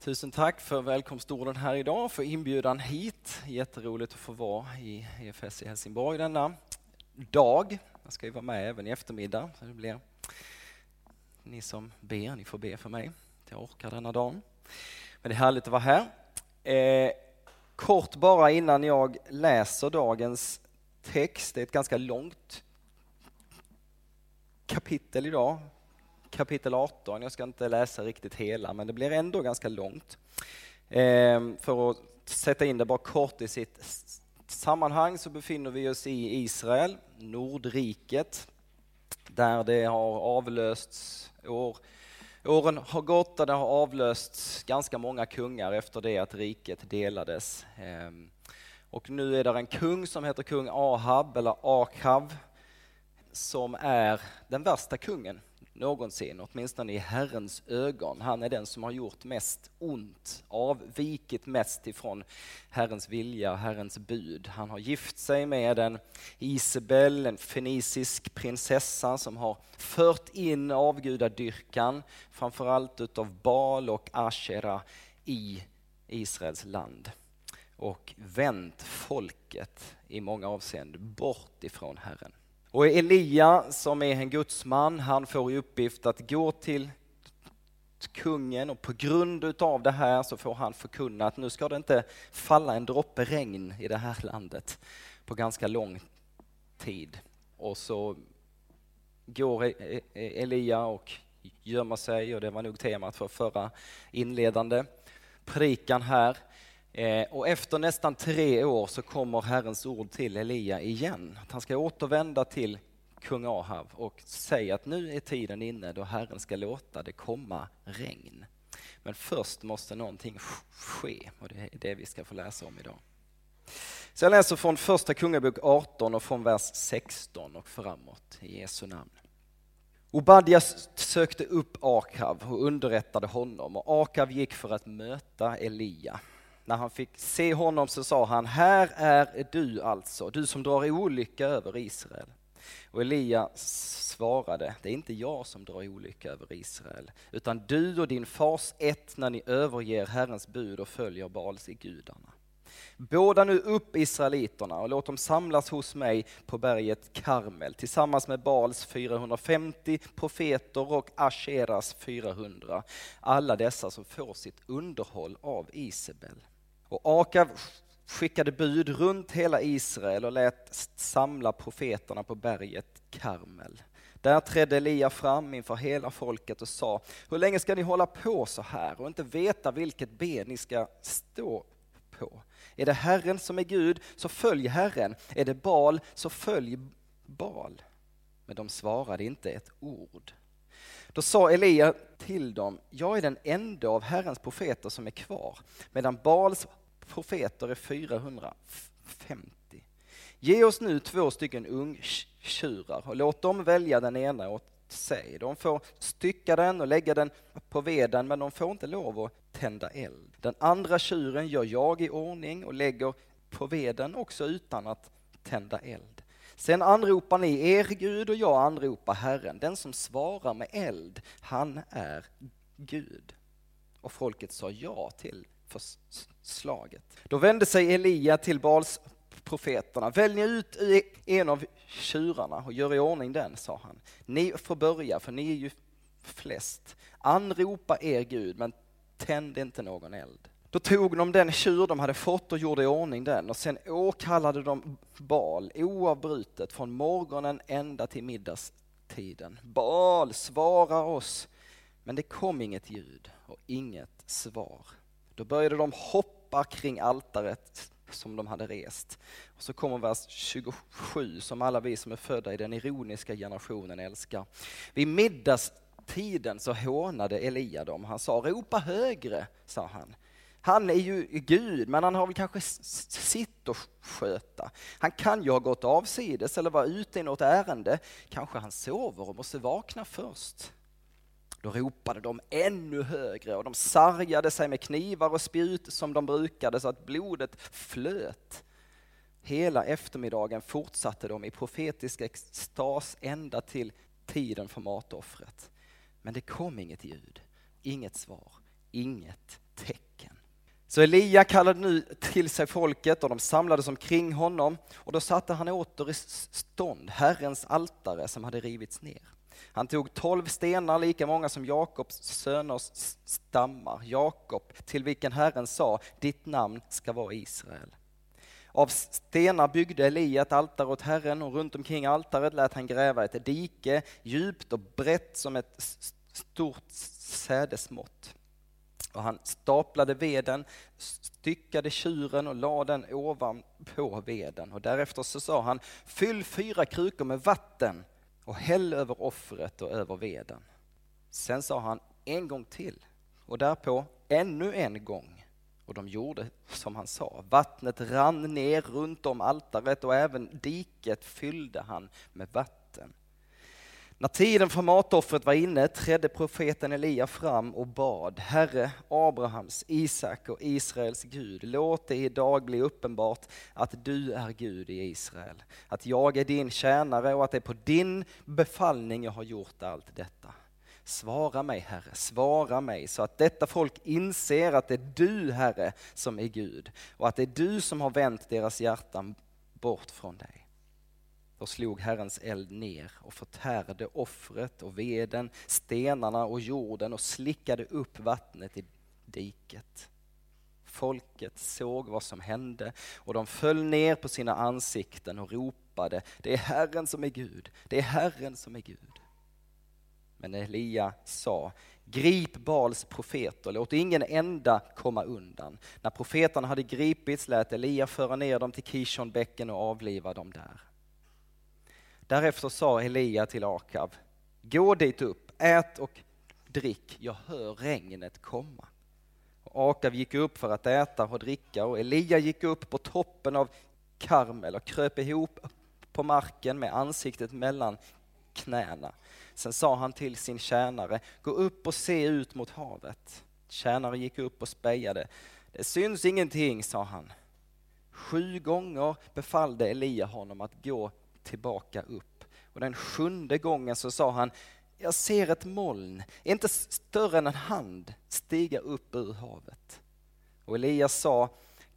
Tusen tack för välkomstorden här idag, för inbjudan hit. Jätteroligt att få vara i EFS i Helsingborg denna dag. Jag ska ju vara med även i eftermiddag, så det blir ni som ber, ni får be för mig, att jag orkar denna dagen. Men det är härligt att vara här. Eh, kort bara innan jag läser dagens text, det är ett ganska långt kapitel idag, kapitel 18. Jag ska inte läsa riktigt hela, men det blir ändå ganska långt. Ehm, för att sätta in det bara kort i sitt sammanhang så befinner vi oss i Israel, Nordriket, där det har avlösts år. Åren har gått och det har avlösts ganska många kungar efter det att riket delades. Ehm, och nu är det en kung som heter kung Ahab, eller Akav, som är den värsta kungen någonsin, åtminstone i Herrens ögon. Han är den som har gjort mest ont, avvikit mest ifrån Herrens vilja, Herrens bud. Han har gift sig med en Isabel, en fenicisk prinsessa som har fört in avgudadyrkan, framförallt utav Baal och Ashera i Israels land och vänt folket i många avseenden bort ifrån Herren. Och Elia som är en gudsman, han får i uppgift att gå till kungen och på grund utav det här så får han förkunna att nu ska det inte falla en droppe regn i det här landet på ganska lång tid. Och så går e-, e-, e-, Elia och gömmer sig och det var nog temat för förra inledande predikan här. Eh, och efter nästan tre år så kommer Herrens ord till Elia igen. Att han ska återvända till kung Ahav och säga att nu är tiden inne då Herren ska låta det komma regn. Men först måste någonting ske och det är det vi ska få läsa om idag. Så jag läser från första Kungabok 18 och från vers 16 och framåt i Jesu namn. Obadja sökte upp Akav och underrättade honom och Akav gick för att möta Elia när han fick se honom så sa han, här är du alltså, du som drar olycka över Israel. Och Elia svarade, det är inte jag som drar olycka över Israel, utan du och din fars ett när ni överger Herrens bud och följer Baals i gudarna. Båda nu upp israeliterna och låt dem samlas hos mig på berget Karmel tillsammans med Baals 450 profeter och Asheras 400, alla dessa som får sitt underhåll av Isabel. Och Akav skickade bud runt hela Israel och lät samla profeterna på berget Karmel. Där trädde Elia fram inför hela folket och sa, hur länge ska ni hålla på så här och inte veta vilket ben ni ska stå på? Är det Herren som är Gud, så följ Herren. Är det Bal, så följ Bal. Men de svarade inte ett ord. Då sa Elia till dem, jag är den enda av Herrens profeter som är kvar, medan Bals profeter är 450. Ge oss nu två stycken ungtjurar och låt dem välja den ena åt sig. De får stycka den och lägga den på veden, men de får inte lov att tända eld. Den andra tjuren gör jag i ordning och lägger på veden också utan att tända eld. Sen anropar ni er Gud och jag anropar Herren. Den som svarar med eld, han är Gud. Och folket sa ja till förslaget. Då vände sig Elia till Bals profeterna. Välj ut en av tjurarna och gör i ordning den, sa han. Ni får börja, för ni är ju flest. Anropa er Gud, men tänd inte någon eld. Då tog de den tjur de hade fått och gjorde i ordning den och sen åkallade de Bal oavbrutet från morgonen ända till middagstiden. Bal, svara oss! Men det kom inget ljud och inget svar. Då började de hoppa kring altaret som de hade rest. Och så kommer vers 27 som alla vi som är födda i den ironiska generationen älskar. Vid middagstiden så hånade Elia dem. Han sa, ropa högre, sa han. Han är ju Gud, men han har väl kanske sitt att sköta. Han kan ju ha gått avsides eller vara ute i något ärende. Kanske han sover och måste vakna först. Då ropade de ännu högre och de sargade sig med knivar och spjut som de brukade så att blodet flöt. Hela eftermiddagen fortsatte de i profetisk extas ända till tiden för matoffret. Men det kom inget ljud, inget svar, inget tecken. Så Elia kallade nu till sig folket och de samlades omkring honom och då satte han åter i stånd Herrens altare som hade rivits ner. Han tog tolv stenar, lika många som Jakobs söners stammar, Jakob, till vilken Herren sa, ditt namn ska vara Israel. Av stenar byggde Elia ett altare åt Herren och runt omkring altaret lät han gräva ett dike, djupt och brett som ett stort sädesmått. Och han staplade veden, styckade tjuren och lade den ovanpå veden. Och därefter så sa han, fyll fyra krukor med vatten och häll över offret och över veden. Sen sa han en gång till och därpå ännu en gång. Och de gjorde som han sa. Vattnet rann ner runt om altaret och även diket fyllde han med vatten. När tiden för matoffret var inne trädde profeten Elia fram och bad, Herre Abrahams, Isak och Israels Gud, låt det idag bli uppenbart att du är Gud i Israel, att jag är din tjänare och att det är på din befallning jag har gjort allt detta. Svara mig, Herre, svara mig så att detta folk inser att det är du, Herre, som är Gud och att det är du som har vänt deras hjärtan bort från dig. Då slog Herrens eld ner och förtärde offret och veden, stenarna och jorden och slickade upp vattnet i diket. Folket såg vad som hände och de föll ner på sina ansikten och ropade, det är Herren som är Gud, det är Herren som är Gud. Men Elia sa, grip Bals profeter, låt ingen enda komma undan. När profeterna hade gripits lät Elia föra ner dem till Kishonbäcken och avliva dem där. Därefter sa Elia till Akav, gå dit upp, ät och drick, jag hör regnet komma. Och Akav gick upp för att äta och dricka och Elia gick upp på toppen av Karmel och kröp ihop på marken med ansiktet mellan knäna. Sen sa han till sin tjänare, gå upp och se ut mot havet. Tjänaren gick upp och spejade. Det syns ingenting, sa han. Sju gånger befallde Elia honom att gå tillbaka upp. Och den sjunde gången så sa han, jag ser ett moln, inte större än en hand, stiga upp ur havet. Och Elias sa,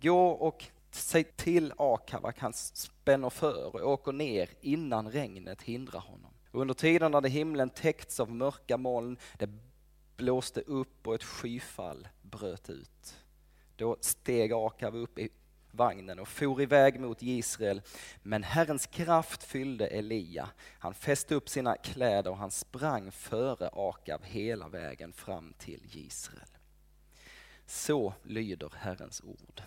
gå och säg till Akab att han spänner för och åker ner innan regnet hindrar honom. Och under tiden hade himlen täckts av mörka moln, det blåste upp och ett skyfall bröt ut. Då steg Akav upp i vagnen och for iväg mot Israel. Men Herrens kraft fyllde Elia. Han fäste upp sina kläder och han sprang före Akav hela vägen fram till Israel. Så lyder Herrens ord.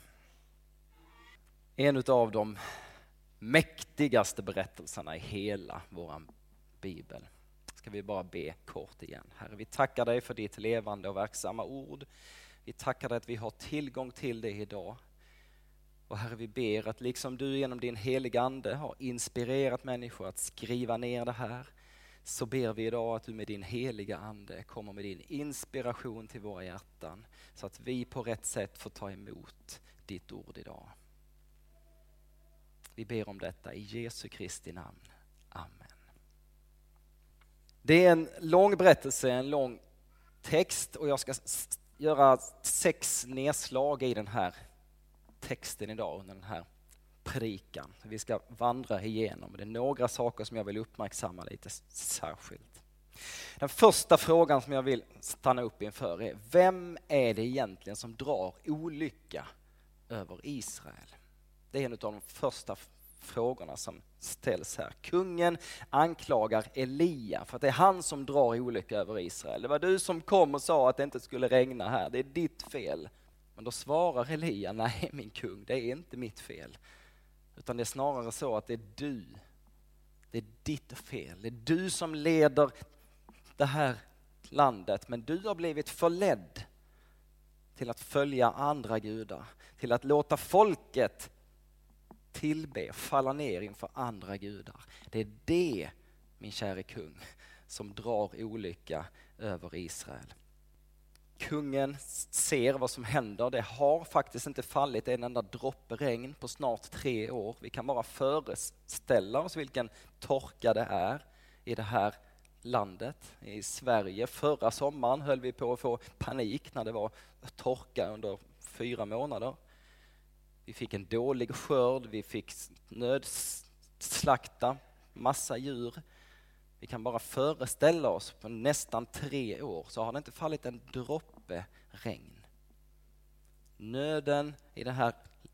En av de mäktigaste berättelserna i hela vår bibel. Ska vi bara be kort igen. Herre, vi tackar dig för ditt levande och verksamma ord. Vi tackar dig att vi har tillgång till det idag. Och Herre, vi ber att liksom du genom din heliga Ande har inspirerat människor att skriva ner det här, så ber vi idag att du med din heliga Ande kommer med din inspiration till våra hjärtan, så att vi på rätt sätt får ta emot ditt ord idag. Vi ber om detta i Jesu Kristi namn. Amen. Det är en lång berättelse, en lång text och jag ska göra sex nedslag i den här texten idag under den här predikan. Vi ska vandra igenom. Det är några saker som jag vill uppmärksamma lite särskilt. Den första frågan som jag vill stanna upp inför är, vem är det egentligen som drar olycka över Israel? Det är en av de första frågorna som ställs här. Kungen anklagar Elia för att det är han som drar olycka över Israel. Det var du som kom och sa att det inte skulle regna här, det är ditt fel. Men då svarar Elia, nej min kung, det är inte mitt fel. Utan det är snarare så att det är du, det är ditt fel. Det är du som leder det här landet, men du har blivit förledd till att följa andra gudar, till att låta folket tillbe, falla ner inför andra gudar. Det är det, min käre kung, som drar olycka över Israel. Kungen ser vad som händer. Det har faktiskt inte fallit en enda droppe regn på snart tre år. Vi kan bara föreställa oss vilken torka det är i det här landet, i Sverige. Förra sommaren höll vi på att få panik när det var torka under fyra månader. Vi fick en dålig skörd, vi fick nödslakta massa djur. Vi kan bara föreställa oss på nästan tre år så har det inte fallit en droppe regn. Nöden i det här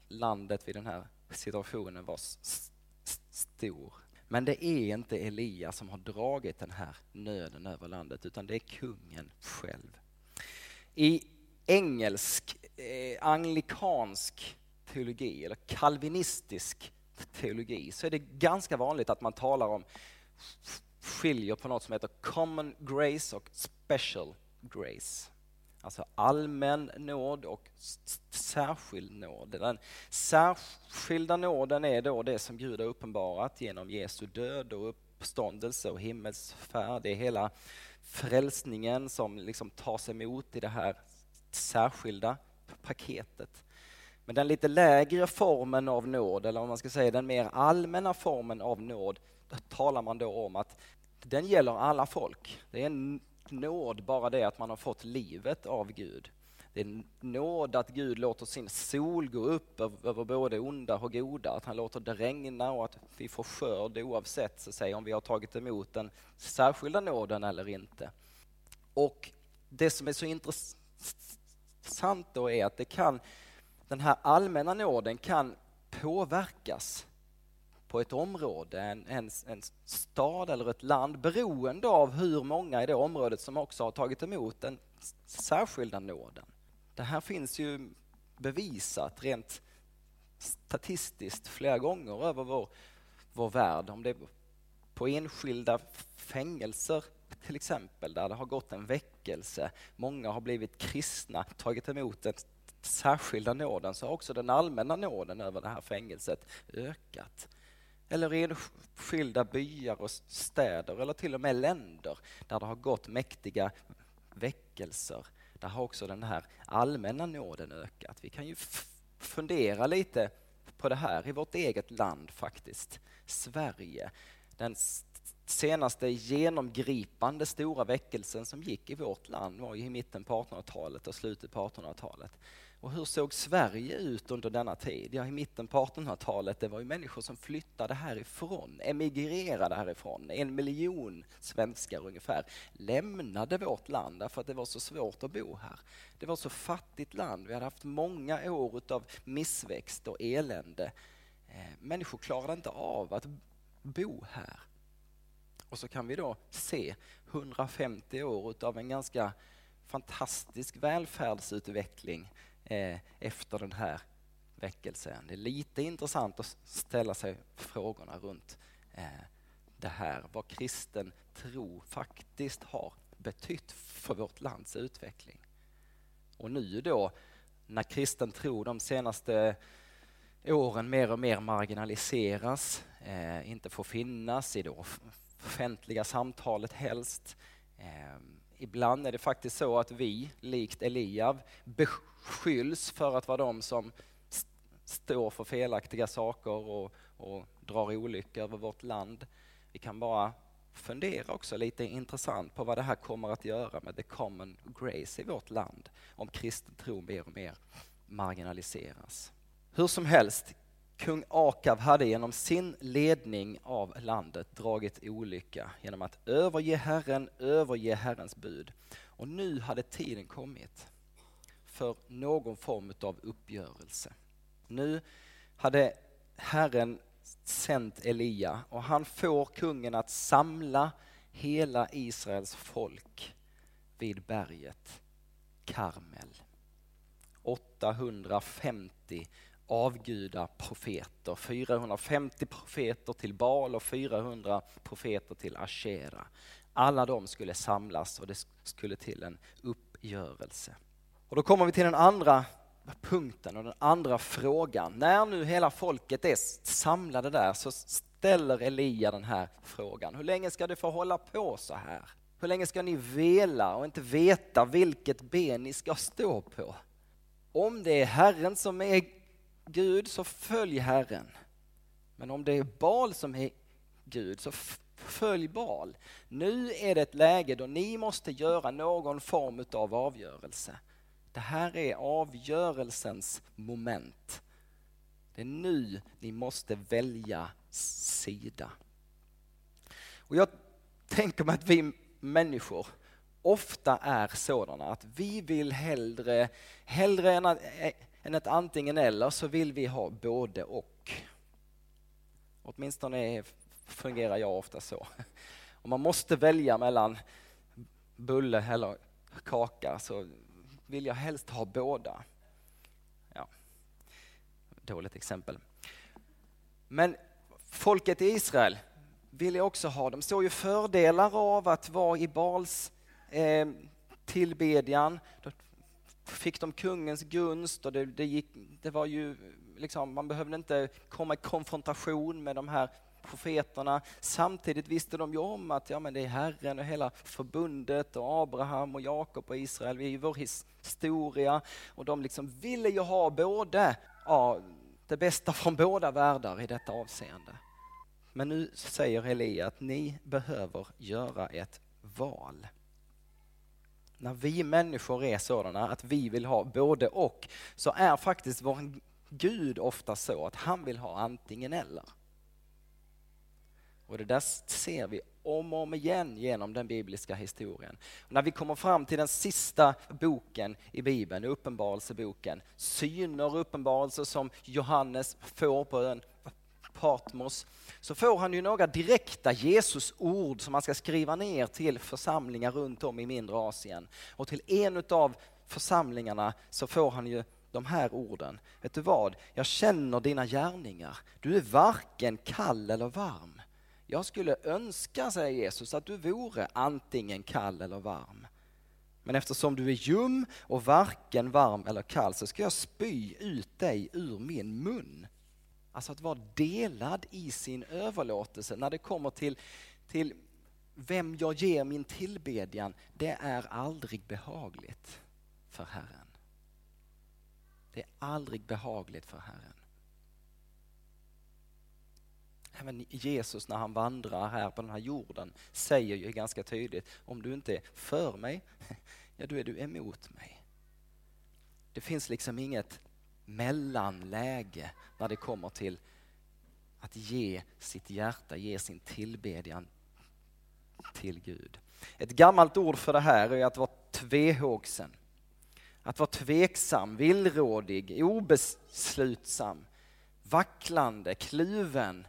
landet vid den här situationen var stor. Men det är inte Elia som har dragit den här nöden över landet utan det är kungen själv. I engelsk, eh, anglikansk teologi eller kalvinistisk teologi så är det ganska vanligt att man talar om skiljer på något som heter common grace och special grace. Alltså allmän nåd och särskild nåd. Den särskilda nåden är då det som Gud har uppenbarat genom Jesu död och uppståndelse och himmelsfärd. Det är hela frälsningen som liksom tas emot i det här särskilda paketet. Men den lite lägre formen av nåd, eller om man ska säga den mer allmänna formen av nåd, talar man då om att den gäller alla folk. Det är en nåd bara det att man har fått livet av Gud. Det är nåd att Gud låter sin sol gå upp över både onda och goda, att han låter det regna och att vi får skörd oavsett så säga, om vi har tagit emot den särskilda nåden eller inte. Och det som är så intressant då är att det kan, den här allmänna nåden kan påverkas på ett område, en, en, en, stad eller ett land beroende av hur många i det området som också har tagit emot den särskilda nåden. Det här finns ju bevisat rent statistiskt flera gånger över vår, vår värld. Om det är på enskilda fängelser till exempel, där det har gått en väckelse, många har blivit kristna, tagit emot den särskilda nåden, så har också den allmänna nåden över det här fängelset ökat eller enskilda byar och städer eller till och med länder där det har gått mäktiga väckelser. Där har också den här allmänna nåden ökat. Vi kan ju fundera lite på det här i vårt eget land faktiskt, Sverige. Den senaste genomgripande stora väckelsen som gick i vårt land var i mitten på 1800-talet och slutet på 1800-talet. Och hur såg Sverige ut under denna tid? Ja, i mitten på 1800-talet, det var ju människor som flyttade härifrån, emigrerade härifrån. En miljon svenskar ungefär lämnade vårt land därför att det var så svårt att bo här. Det var så fattigt land, vi hade haft många år av missväxt och elände. Eh, människor klarade inte av att bo här. Och så kan vi då se 150 år av en ganska fantastisk välfärdsutveckling eh, efter den här väckelsen. Det är lite intressant att ställa sig frågorna runt eh, det här, vad kristen tro faktiskt har betytt för vårt lands utveckling. Och nu då, när kristen tro de senaste åren mer och mer marginaliseras, eh, inte får finnas i det offentliga samtalet helst. Eh, ibland är det faktiskt så att vi, likt Eliav, beskylls för att vara de som står för felaktiga saker och, och drar olycka över vårt land. Vi kan bara fundera också lite intressant på vad det här kommer att göra med the common grace i vårt land om kristen tro mer och mer marginaliseras. Hur som helst, kung Akav hade genom sin ledning av landet dragit olycka genom att överge Herren, överge Herrens bud. Och nu hade tiden kommit för någon form av uppgörelse. Nu hade Herren sänt Elia och han får kungen att samla hela Israels folk vid berget Karmel. 850 avguda profeter, 450 profeter till Baal och 400 profeter till Ashera. Alla de skulle samlas och det skulle till en uppgörelse. Och då kommer vi till den andra punkten och den andra frågan. När nu hela folket är samlade där så ställer Elia den här frågan. Hur länge ska det få hålla på så här? Hur länge ska ni vela och inte veta vilket ben ni ska stå på? Om det är Herren som är Gud så följ Herren. Men om det är Baal som är Gud så följ Baal. Nu är det ett läge då ni måste göra någon form av avgörelse. Det här är avgörelsens moment. Det är nu ni måste välja sida. Och jag tänker mig att vi människor ofta är sådana att vi vill hellre, hellre än, att, eh, än ett antingen eller så vill vi ha både och. Åtminstone fungerar jag ofta så. Om man måste välja mellan bulle eller kaka så vill jag helst ha båda. Ja. Dåligt exempel. Men folket i Israel vill också ha. De såg ju fördelar av att vara i Bals eh, tillbedjan. Då fick de kungens gunst och det, det, gick, det var ju liksom, man behövde inte komma i konfrontation med de här profeterna. Samtidigt visste de ju om att ja, men det är Herren och hela förbundet och Abraham och Jakob och Israel, vi är ju vår historia. Och de liksom ville ju ha både ja, det bästa från båda världar i detta avseende. Men nu säger Elia att ni behöver göra ett val. När vi människor är sådana att vi vill ha både och så är faktiskt vår Gud ofta så att han vill ha antingen eller. Och det där ser vi om och om igen genom den bibliska historien. Och när vi kommer fram till den sista boken i Bibeln, Uppenbarelseboken, syner och uppenbarelser som Johannes får på ön Patmos, så får han ju några direkta Jesusord som han ska skriva ner till församlingar runt om i mindre Asien. Och till en av församlingarna så får han ju de här orden. Vet du vad? Jag känner dina gärningar. Du är varken kall eller varm. Jag skulle önska, säger Jesus, att du vore antingen kall eller varm. Men eftersom du är ljum och varken varm eller kall så ska jag spy ut dig ur min mun. Alltså att vara delad i sin överlåtelse när det kommer till, till vem jag ger min tillbedjan, det är aldrig behagligt för Herren. Det är aldrig behagligt för Herren. Även Jesus när han vandrar här på den här jorden säger ju ganska tydligt, om du inte är för mig, ja då är du emot mig. Det finns liksom inget mellanläge när det kommer till att ge sitt hjärta, ge sin tillbedjan till Gud. Ett gammalt ord för det här är att vara tvehågsen. Att vara tveksam, villrådig, obeslutsam, vacklande, kluven,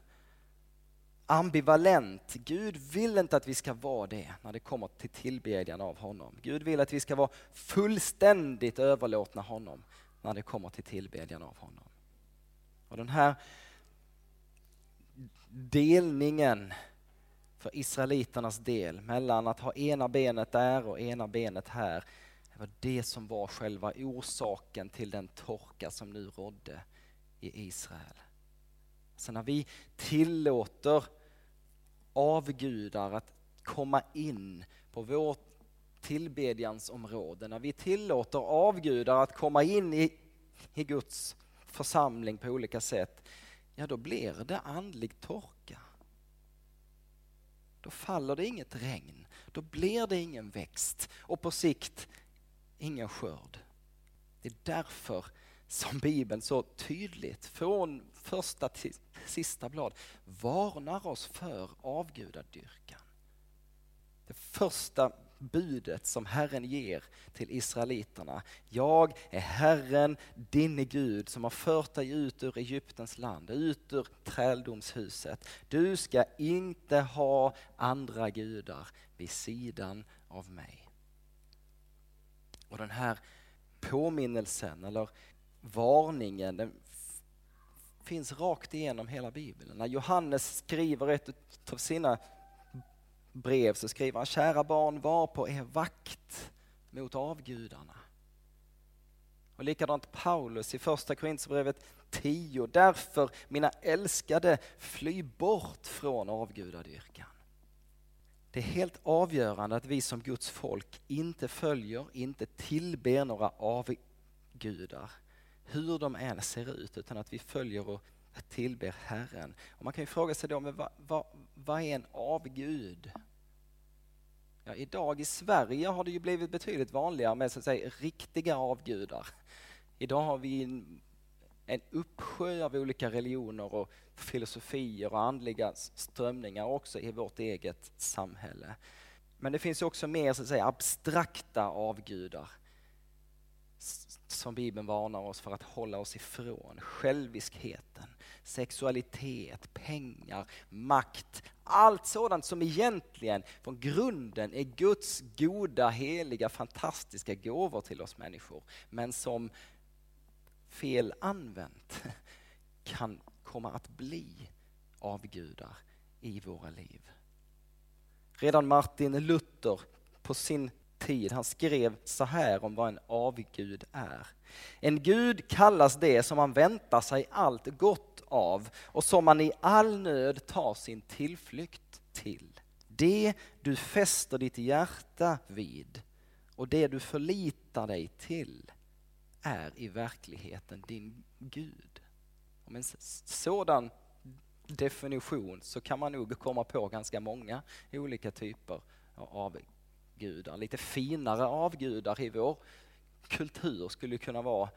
ambivalent. Gud vill inte att vi ska vara det när det kommer till tillbedjan av honom. Gud vill att vi ska vara fullständigt överlåtna honom när det kommer till tillbedjan av honom. Och den här delningen för israeliternas del mellan att ha ena benet där och ena benet här. Det var det som var själva orsaken till den torka som nu rådde i Israel. Så när vi tillåter avgudar att komma in på vårt tillbedjansområde, när vi tillåter avgudar att komma in i, i Guds församling på olika sätt, ja då blir det andlig torka. Då faller det inget regn, då blir det ingen växt och på sikt ingen skörd. Det är därför som Bibeln så tydligt, från första till sista blad, varnar oss för avgudadyrkan. Det första budet som Herren ger till israeliterna. Jag är Herren, din Gud, som har fört dig ut ur Egyptens land, ut ur träldomshuset. Du ska inte ha andra gudar vid sidan av mig. Och den här påminnelsen eller varningen, den finns rakt igenom hela Bibeln. När Johannes skriver ett av sina brev så skriver han, kära barn, var på er vakt mot avgudarna. Och likadant Paulus i första Korinthierbrevet 10. Därför, mina älskade, fly bort från avgudadyrkan. Det är helt avgörande att vi som Guds folk inte följer, inte tillber några avgudar, hur de än ser ut, utan att vi följer och tillber Herren. Och man kan ju fråga sig då, men vad, vad, vad är en avgud? Ja, idag i Sverige har det ju blivit betydligt vanligare med så att säga, riktiga avgudar. Idag har vi en, en uppsjö av olika religioner och filosofier och andliga strömningar också i vårt eget samhälle. Men det finns också mer så att säga, abstrakta avgudar som Bibeln varnar oss för att hålla oss ifrån. Själviskheten, sexualitet, pengar, makt. Allt sådant som egentligen från grunden är Guds goda, heliga, fantastiska gåvor till oss människor. Men som fel använt kan komma att bli avgudar i våra liv. Redan Martin Luther på sin tid, han skrev så här om vad en avgud är. En gud kallas det som man väntar sig allt gott av och som man i all nöd tar sin tillflykt till. Det du fäster ditt hjärta vid och det du förlitar dig till är i verkligheten din Gud. Om en sådan definition så kan man nog komma på ganska många olika typer av gudar. Lite finare avgudar i vår kultur skulle kunna vara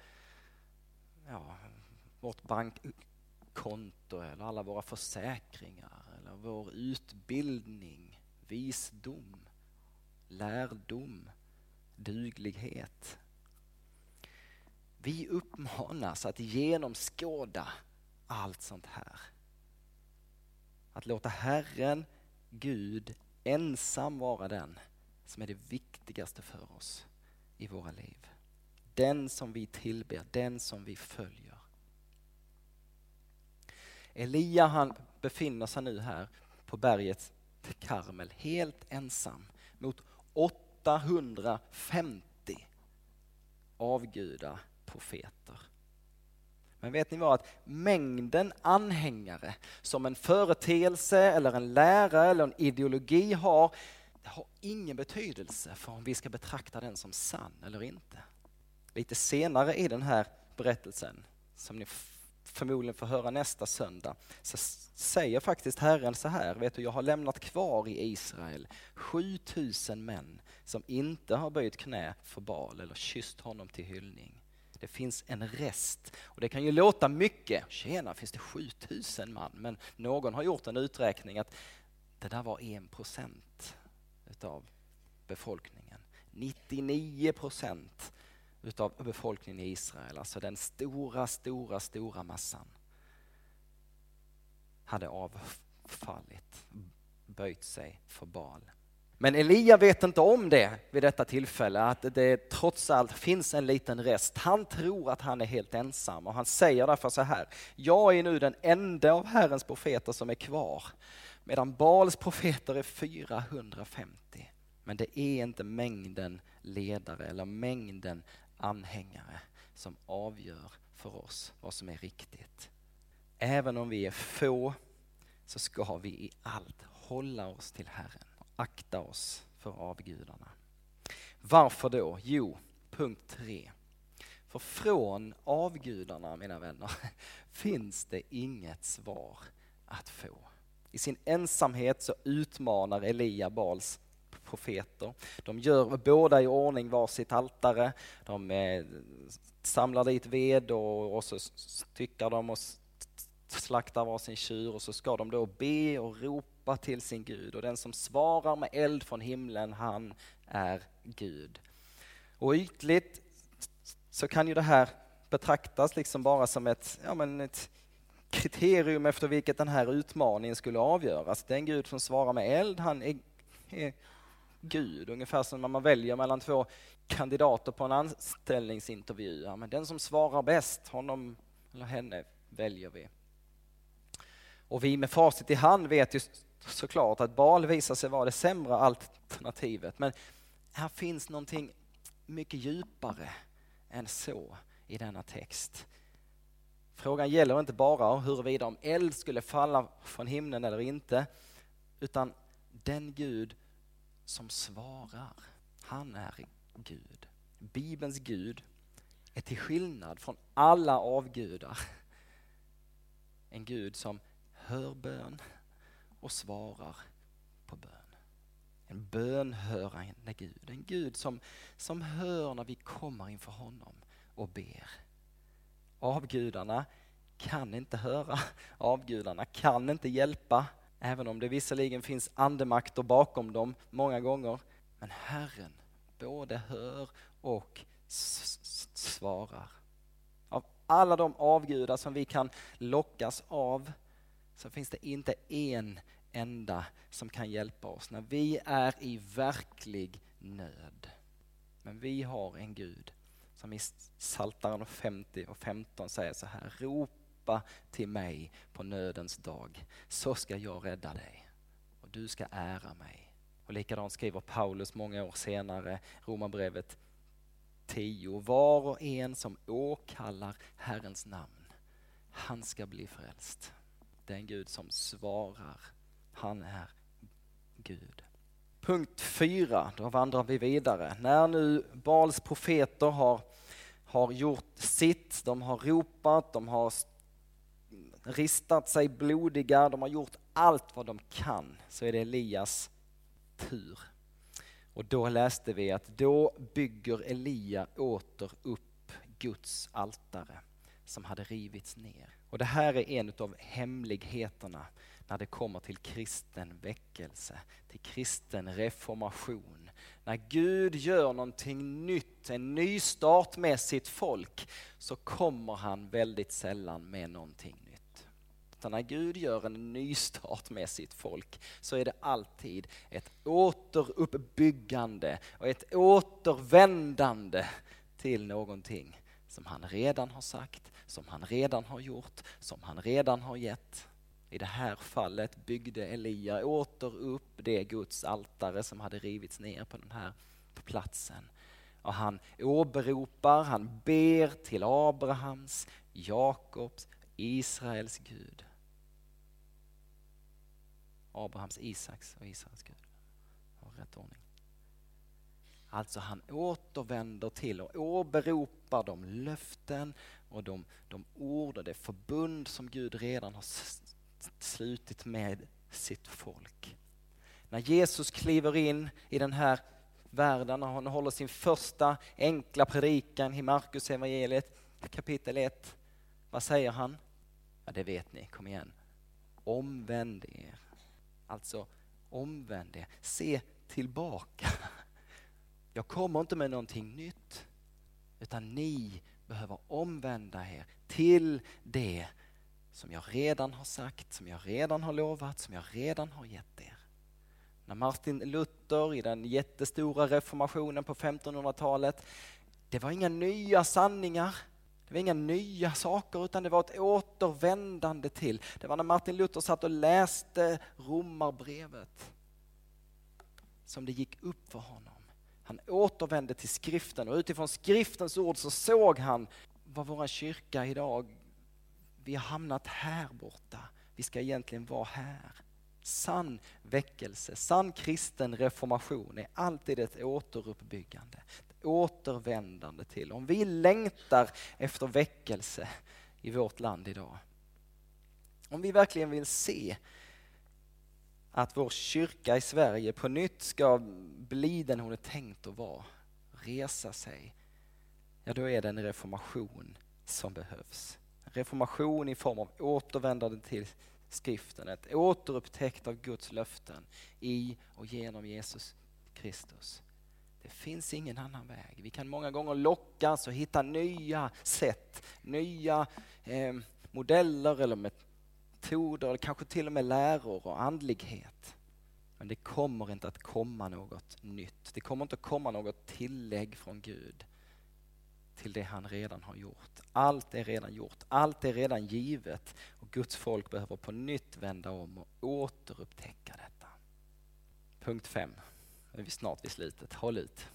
ja, vårt konto eller alla våra försäkringar eller vår utbildning, visdom, lärdom, duglighet. Vi uppmanas att genomskåda allt sånt här. Att låta Herren, Gud, ensam vara den som är det viktigaste för oss i våra liv. Den som vi tillber, den som vi följer. Elia han befinner sig nu här på berget Karmel helt ensam mot 850 avguda profeter. Men vet ni vad? Att mängden anhängare som en företeelse eller en lära eller en ideologi har, det har ingen betydelse för om vi ska betrakta den som sann eller inte. Lite senare i den här berättelsen, som ni förmodligen får höra nästa söndag, så säger faktiskt Herren så här, vet du, jag har lämnat kvar i Israel 7000 män som inte har böjt knä för Baal eller kysst honom till hyllning. Det finns en rest. Och det kan ju låta mycket. Tjena, finns det 7000 man? Men någon har gjort en uträkning att det där var en procent utav befolkningen. 99 procent utav befolkningen i Israel, alltså den stora, stora, stora massan hade avfallit, böjt sig för Baal. Men Elia vet inte om det vid detta tillfälle, att det trots allt finns en liten rest. Han tror att han är helt ensam och han säger därför så här, jag är nu den enda av Herrens profeter som är kvar, medan Baals profeter är 450. Men det är inte mängden ledare eller mängden anhängare som avgör för oss vad som är riktigt. Även om vi är få så ska vi i allt hålla oss till Herren och akta oss för avgudarna. Varför då? Jo, punkt tre. För från avgudarna, mina vänner, finns det inget svar att få. I sin ensamhet så utmanar Elia Bals profeter. De gör båda i ordning varsitt altare. De eh, samlar dit ved och, och så styckar de och slaktar varsin tjur och så ska de då be och ropa till sin Gud och den som svarar med eld från himlen, han är Gud. Och ytligt så kan ju det här betraktas liksom bara som ett, ja men ett kriterium efter vilket den här utmaningen skulle avgöras. Den Gud som svarar med eld, han är, är Gud, ungefär som när man väljer mellan två kandidater på en anställningsintervju. Ja, men den som svarar bäst, honom eller henne väljer vi. Och vi med facit i hand vet ju såklart att Bal visar sig vara det sämre alternativet. Men här finns någonting mycket djupare än så i denna text. Frågan gäller inte bara huruvida om eld skulle falla från himlen eller inte, utan den Gud som svarar. Han är Gud. Bibelns Gud är till skillnad från alla avgudar en Gud som hör bön och svarar på bön. En bönhörande Gud, en Gud som, som hör när vi kommer inför honom och ber. Avgudarna kan inte höra, avgudarna kan inte hjälpa, även om det visserligen finns andemakter bakom dem många gånger. Men Herren både hör och svarar. Av alla de avgudar som vi kan lockas av så finns det inte en enda som kan hjälpa oss när vi är i verklig nöd. Men vi har en Gud som i Psaltaren 50 och 15 säger så här, ropa till mig på nödens dag, så ska jag rädda dig och du ska ära mig. Och likadant skriver Paulus många år senare, Romarbrevet 10. Var och en som åkallar Herrens namn, han ska bli frälst. Det är en Gud som svarar. Han är Gud. Punkt 4, då vandrar vi vidare. När nu Bals profeter har, har gjort sitt, de har ropat, de har ristat sig blodiga, de har gjort allt vad de kan, så är det Elias tur. Och då läste vi att då bygger Elia åter upp Guds altare som hade rivits ner. Och det här är en av hemligheterna när det kommer till kristen väckelse, till kristen reformation. När Gud gör någonting nytt, en ny start med sitt folk, så kommer han väldigt sällan med någonting utan när Gud gör en nystart med sitt folk så är det alltid ett återuppbyggande och ett återvändande till någonting som han redan har sagt, som han redan har gjort, som han redan har gett. I det här fallet byggde Elia åter upp det Guds altare som hade rivits ner på den här platsen. Och han åberopar, han ber till Abrahams, Jakobs, Israels Gud. Abrahams, Isaks och Israels Gud. rätt ordning. Alltså han återvänder till och åberopar de löften och de, de ord och det förbund som Gud redan har slutit med sitt folk. När Jesus kliver in i den här världen, när han håller sin första enkla predikan i Markus evangeliet kapitel 1. Vad säger han? Ja, det vet ni, kom igen. Omvänd er. Alltså, omvänd er. Se tillbaka. Jag kommer inte med någonting nytt, utan ni behöver omvända er till det som jag redan har sagt, som jag redan har lovat, som jag redan har gett er. När Martin Luther i den jättestora reformationen på 1500-talet, det var inga nya sanningar, det var inga nya saker utan det var ett återvändande till. Det var när Martin Luther satt och läste romarbrevet som det gick upp för honom. Han återvände till skriften och utifrån skriftens ord så såg han vad vår kyrka idag vi har hamnat här borta. Vi ska egentligen vara här. Sann väckelse, sann kristen reformation är alltid ett återuppbyggande, återvändande till. Om vi längtar efter väckelse i vårt land idag, om vi verkligen vill se att vår kyrka i Sverige på nytt ska bli den hon är tänkt att vara, resa sig, ja då är det en reformation som behövs reformation i form av återvändande till skriften, ett återupptäckt av Guds löften i och genom Jesus Kristus. Det finns ingen annan väg. Vi kan många gånger lockas och hitta nya sätt, nya eh, modeller eller metoder, eller kanske till och med läror och andlighet. Men det kommer inte att komma något nytt. Det kommer inte att komma något tillägg från Gud till det han redan har gjort. Allt är redan gjort, allt är redan givet och Guds folk behöver på nytt vända om och återupptäcka detta. Punkt 5, är vi snart vid slutet, håll ut.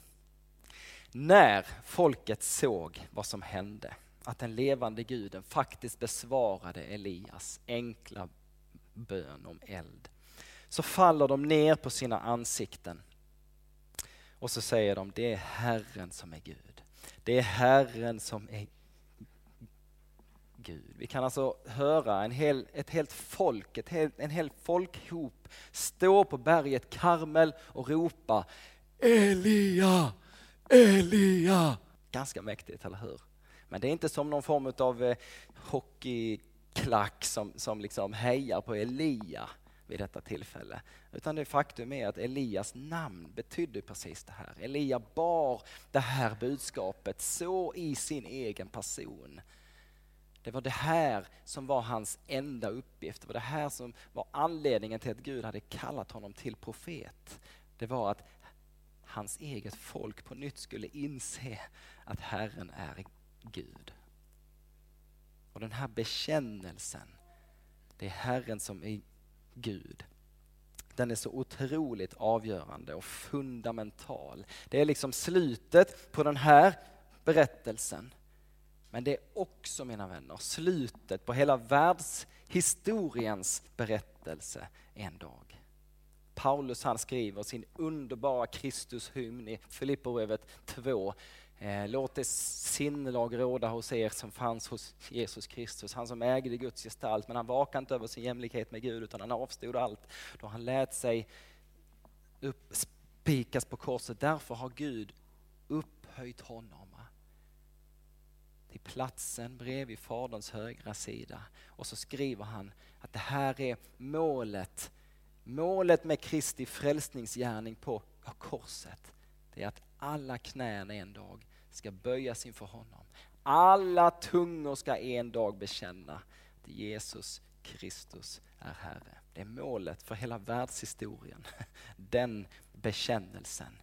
När folket såg vad som hände, att den levande guden faktiskt besvarade Elias enkla bön om eld, så faller de ner på sina ansikten och så säger de, det är Herren som är Gud. Det är Herren som är Gud. Vi kan alltså höra en hel, ett helt folk, ett hel, en hel folkhop stå på berget Karmel och ropa Elia, Elia. Ganska mäktigt, eller hur? Men det är inte som någon form av eh, hockeyklack som, som liksom hejar på Elia vid detta tillfälle. Utan det faktum är att Elias namn betydde precis det här. Elia bar det här budskapet så i sin egen person. Det var det här som var hans enda uppgift. Det var det här som var anledningen till att Gud hade kallat honom till profet. Det var att hans eget folk på nytt skulle inse att Herren är Gud. Och den här bekännelsen, det är Herren som är Gud. Den är så otroligt avgörande och fundamental. Det är liksom slutet på den här berättelsen. Men det är också, mina vänner, slutet på hela världshistoriens berättelse en dag. Paulus han skriver sin underbara Kristushymn i Filipperbrevet 2. Eh, låt det sinnelag råda hos er som fanns hos Jesus Kristus, han som ägde Guds gestalt, men han vakade inte över sin jämlikhet med Gud utan han avstod allt då han lät sig upp, spikas på korset. Därför har Gud upphöjt honom platsen bredvid Faderns högra sida. Och så skriver han att det här är målet, målet med Kristi frälsningsgärning på korset. Det är att alla knän en dag ska böjas inför honom. Alla tungor ska en dag bekänna att Jesus Kristus är Herre. Det är målet för hela världshistorien. Den bekännelsen.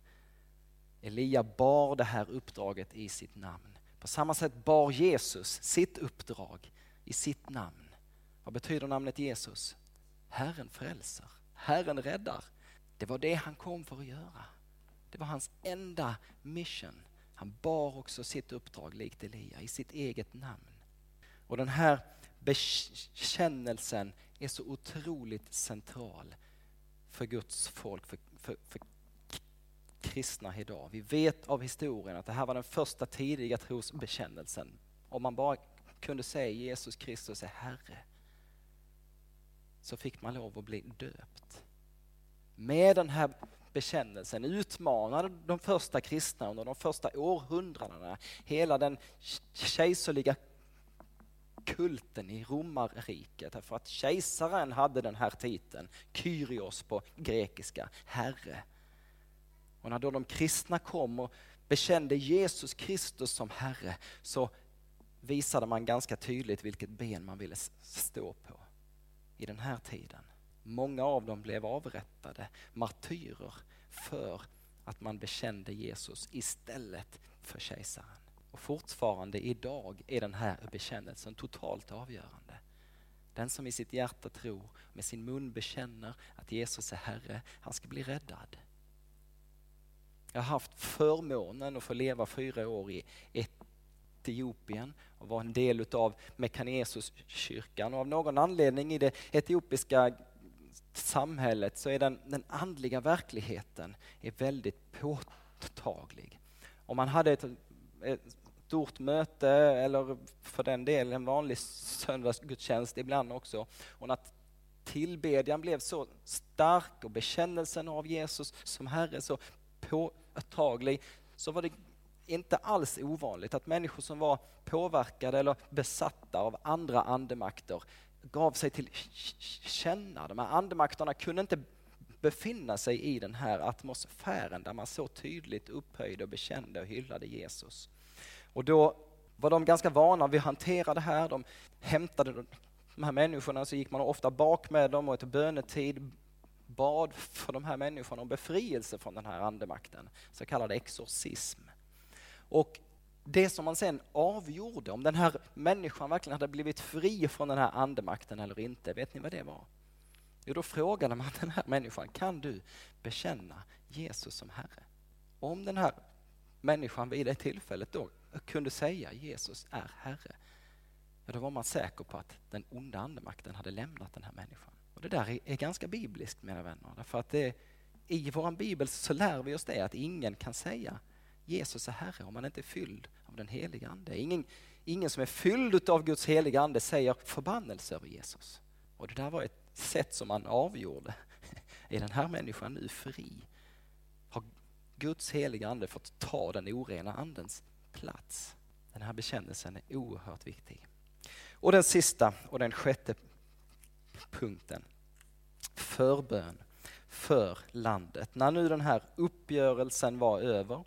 Elia bar det här uppdraget i sitt namn. På samma sätt bar Jesus sitt uppdrag i sitt namn. Vad betyder namnet Jesus? Herren frälser, Herren räddar. Det var det han kom för att göra. Det var hans enda mission. Han bar också sitt uppdrag likt Elia i sitt eget namn. Och den här bekännelsen är så otroligt central för Guds folk, för, för, för kristna idag. Vi vet av historien att det här var den första tidiga trosbekännelsen. Om man bara kunde säga Jesus Kristus är Herre så fick man lov att bli döpt. Med den här bekännelsen utmanade de första kristna under de första århundradena hela den kejserliga kulten i romarriket. Därför att kejsaren hade den här titeln, Kyrios på grekiska, Herre. Och när då de kristna kom och bekände Jesus Kristus som Herre så visade man ganska tydligt vilket ben man ville stå på i den här tiden. Många av dem blev avrättade, martyrer, för att man bekände Jesus istället för kejsaren. Och fortfarande idag är den här bekännelsen totalt avgörande. Den som i sitt hjärta tror, med sin mun bekänner att Jesus är Herre, han ska bli räddad. Jag har haft förmånen att få leva fyra år i Etiopien och vara en del utav Mekanesuskyrkan. Och av någon anledning i det etiopiska samhället så är den, den andliga verkligheten är väldigt påtaglig. Om man hade ett, ett stort möte eller för den delen en vanlig söndagsgudstjänst ibland också och när tillbedjan blev så stark och bekännelsen av Jesus som Herre så påtaglig så var det inte alls ovanligt att människor som var påverkade eller besatta av andra andemakter gav sig till känna. De här andemakterna kunde inte befinna sig i den här atmosfären där man så tydligt upphöjde och bekände och hyllade Jesus. Och då var de ganska vana vid att hantera det här. De hämtade de här människorna, så gick man ofta bak med dem och ett bönetid bad för de här människorna om befrielse från den här andemakten, så kallad exorcism. Och det som man sen avgjorde, om den här människan verkligen hade blivit fri från den här andemakten eller inte, vet ni vad det var? Jo, då frågade man den här människan, kan du bekänna Jesus som Herre? Om den här människan vid det tillfället då kunde säga Jesus är Herre, ja, då var man säker på att den onda andemakten hade lämnat den här människan. Och Det där är, ganska bibliskt mina vänner. Därför att det, I vår bibel så lär vi oss det att ingen kan säga Jesus är Herre om man inte är fylld av den heliga Ande. Ingen, ingen som är fylld av Guds heliga ande säger förbannelse över Jesus. Och det där var ett sätt som man avgjorde. Är den här människan nu fri? Har Guds heliga ande fått ta den orena andens plats? Den här bekännelsen är oerhört viktig. Och den sista och den sjätte punkten. Förbön för landet. När nu den här uppgörelsen var över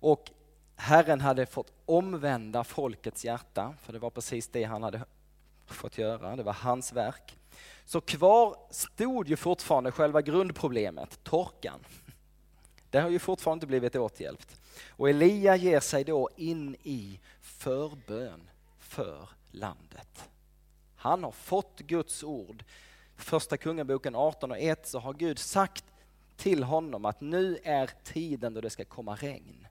och Herren hade fått omvända folkets hjärta, för det var precis det han hade fått göra, det var hans verk. Så kvar stod ju fortfarande själva grundproblemet, torkan. Det har ju fortfarande inte blivit åtgälpt. Och Elia ger sig då in i förbön för landet. Han har fått Guds ord. Första Kungaboken 18 och 1 så har Gud sagt till honom att nu är tiden då det ska komma regn.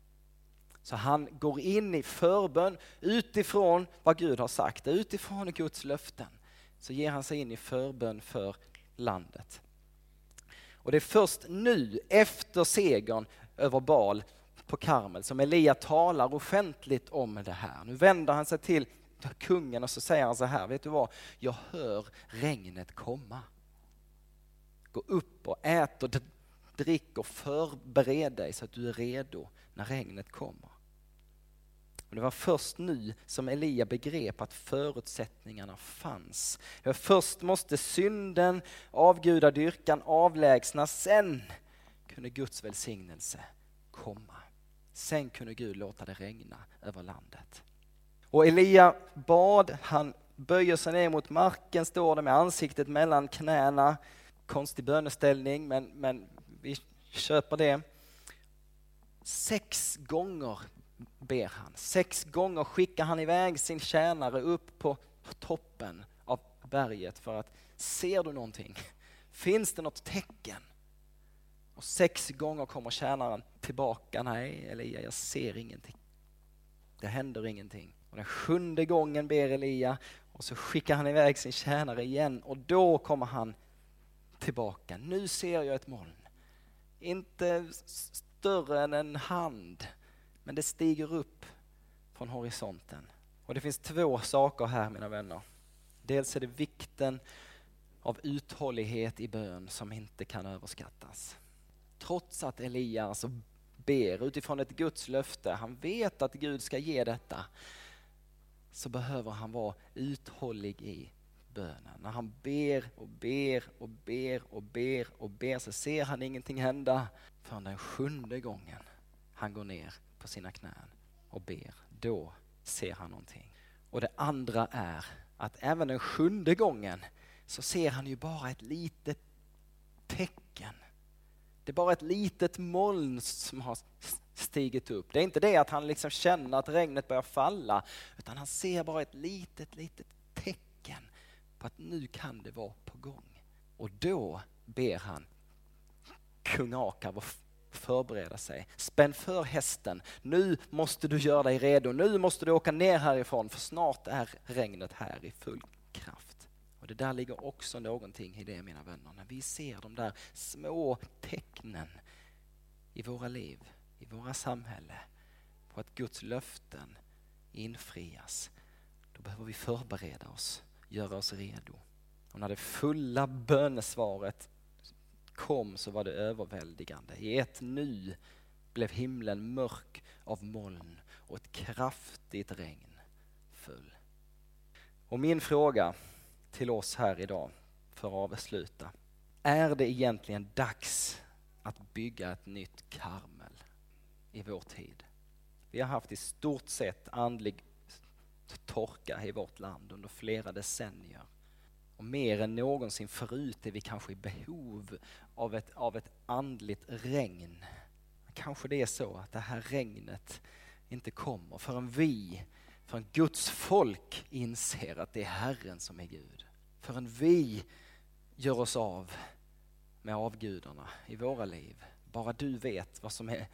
Så han går in i förbön utifrån vad Gud har sagt, utifrån Guds löften. Så ger han sig in i förbön för landet. Och det är först nu, efter segern över Bal på Karmel, som Elia talar offentligt om det här. Nu vänder han sig till kungen och så säger han så här, vet du vad? Jag hör regnet komma. Gå upp och ät och drick och förbered dig så att du är redo när regnet kommer. Och det var först nu som Elia begrep att förutsättningarna fanns. Först måste synden, avgudadyrkan avlägsnas, sen kunde Guds välsignelse komma. Sen kunde Gud låta det regna över landet. Och Elia bad, han böjer sig ner mot marken, står det med ansiktet mellan knäna. Konstig böneställning, men, men vi köper det. Sex gånger ber han. Sex gånger skickar han iväg sin tjänare upp på toppen av berget för att, ser du någonting? Finns det något tecken? Och sex gånger kommer tjänaren tillbaka. Nej, Elia, jag ser ingenting. Det händer ingenting. Och den sjunde gången ber Elia och så skickar han iväg sin tjänare igen och då kommer han tillbaka. Nu ser jag ett moln. Inte större än en hand, men det stiger upp från horisonten. Och det finns två saker här mina vänner. Dels är det vikten av uthållighet i bön som inte kan överskattas. Trots att Elia alltså ber utifrån ett Guds löfte, han vet att Gud ska ge detta, så behöver han vara uthållig i bönen. När han ber och ber och ber och ber och ber så ser han ingenting hända förrän den sjunde gången han går ner på sina knän och ber. Då ser han någonting. Och det andra är att även den sjunde gången så ser han ju bara ett litet tecken. Det är bara ett litet moln som har stigit upp. Det är inte det att han liksom känner att regnet börjar falla, utan han ser bara ett litet, litet tecken på att nu kan det vara på gång. Och då ber han kung Akab att förbereda sig. Spänn för hästen. Nu måste du göra dig redo. Nu måste du åka ner härifrån för snart är regnet här i full kraft. Och Det där ligger också någonting i det mina vänner. När vi ser de där små tecknen i våra liv i våra samhälle på att Guds löften infrias, då behöver vi förbereda oss, göra oss redo. Och när det fulla bönesvaret kom så var det överväldigande. I ett nu blev himlen mörk av moln och ett kraftigt regn föll. Och min fråga till oss här idag, för att avsluta. Är det egentligen dags att bygga ett nytt karm? I vår tid. Vi har haft i stort sett andlig torka i vårt land under flera decennier. Och mer än någonsin förut är vi kanske i behov av ett, av ett andligt regn. Kanske det är så att det här regnet inte kommer förrän vi, förrän Guds folk inser att det är Herren som är Gud. Förrän vi gör oss av med avgudarna i våra liv. Bara du vet vad som är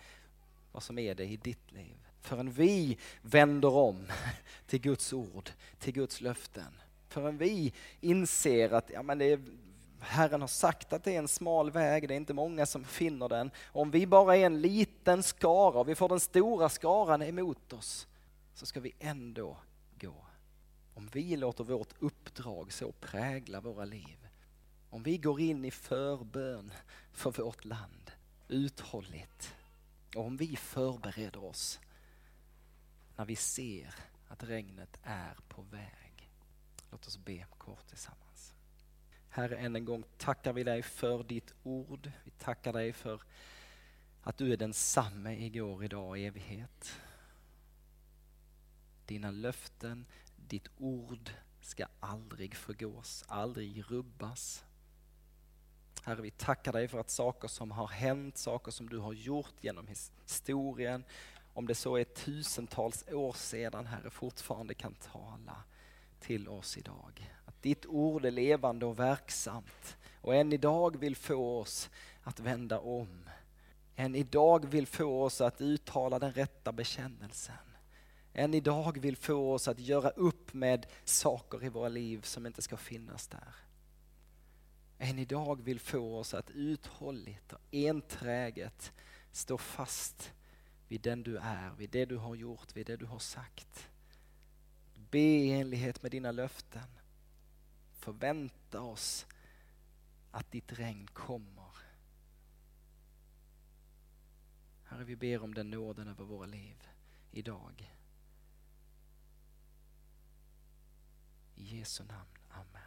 vad som är det i ditt liv. Förrän vi vänder om till Guds ord, till Guds löften. Förrän vi inser att ja, men det är, Herren har sagt att det är en smal väg, det är inte många som finner den. Om vi bara är en liten skara och vi får den stora skaran emot oss så ska vi ändå gå. Om vi låter vårt uppdrag så prägla våra liv. Om vi går in i förbön för vårt land uthålligt. Och om vi förbereder oss när vi ser att regnet är på väg. Låt oss be kort tillsammans. Herre, än en gång tackar vi dig för ditt ord. Vi tackar dig för att du är densamme igår, idag och evighet. Dina löften, ditt ord ska aldrig förgås, aldrig rubbas. Herre, vi tackar dig för att saker som har hänt, saker som du har gjort genom historien, om det så är tusentals år sedan, Herre, fortfarande kan tala till oss idag. Att ditt ord är levande och verksamt och än idag vill få oss att vända om. Än idag vill få oss att uttala den rätta bekännelsen. Än idag vill få oss att göra upp med saker i våra liv som inte ska finnas där. Än idag vill få oss att uthålligt och enträget stå fast vid den du är, vid det du har gjort, vid det du har sagt. Be i enlighet med dina löften. Förvänta oss att ditt regn kommer. Herre, vi ber om den nåden över våra liv idag. I Jesu namn. Amen.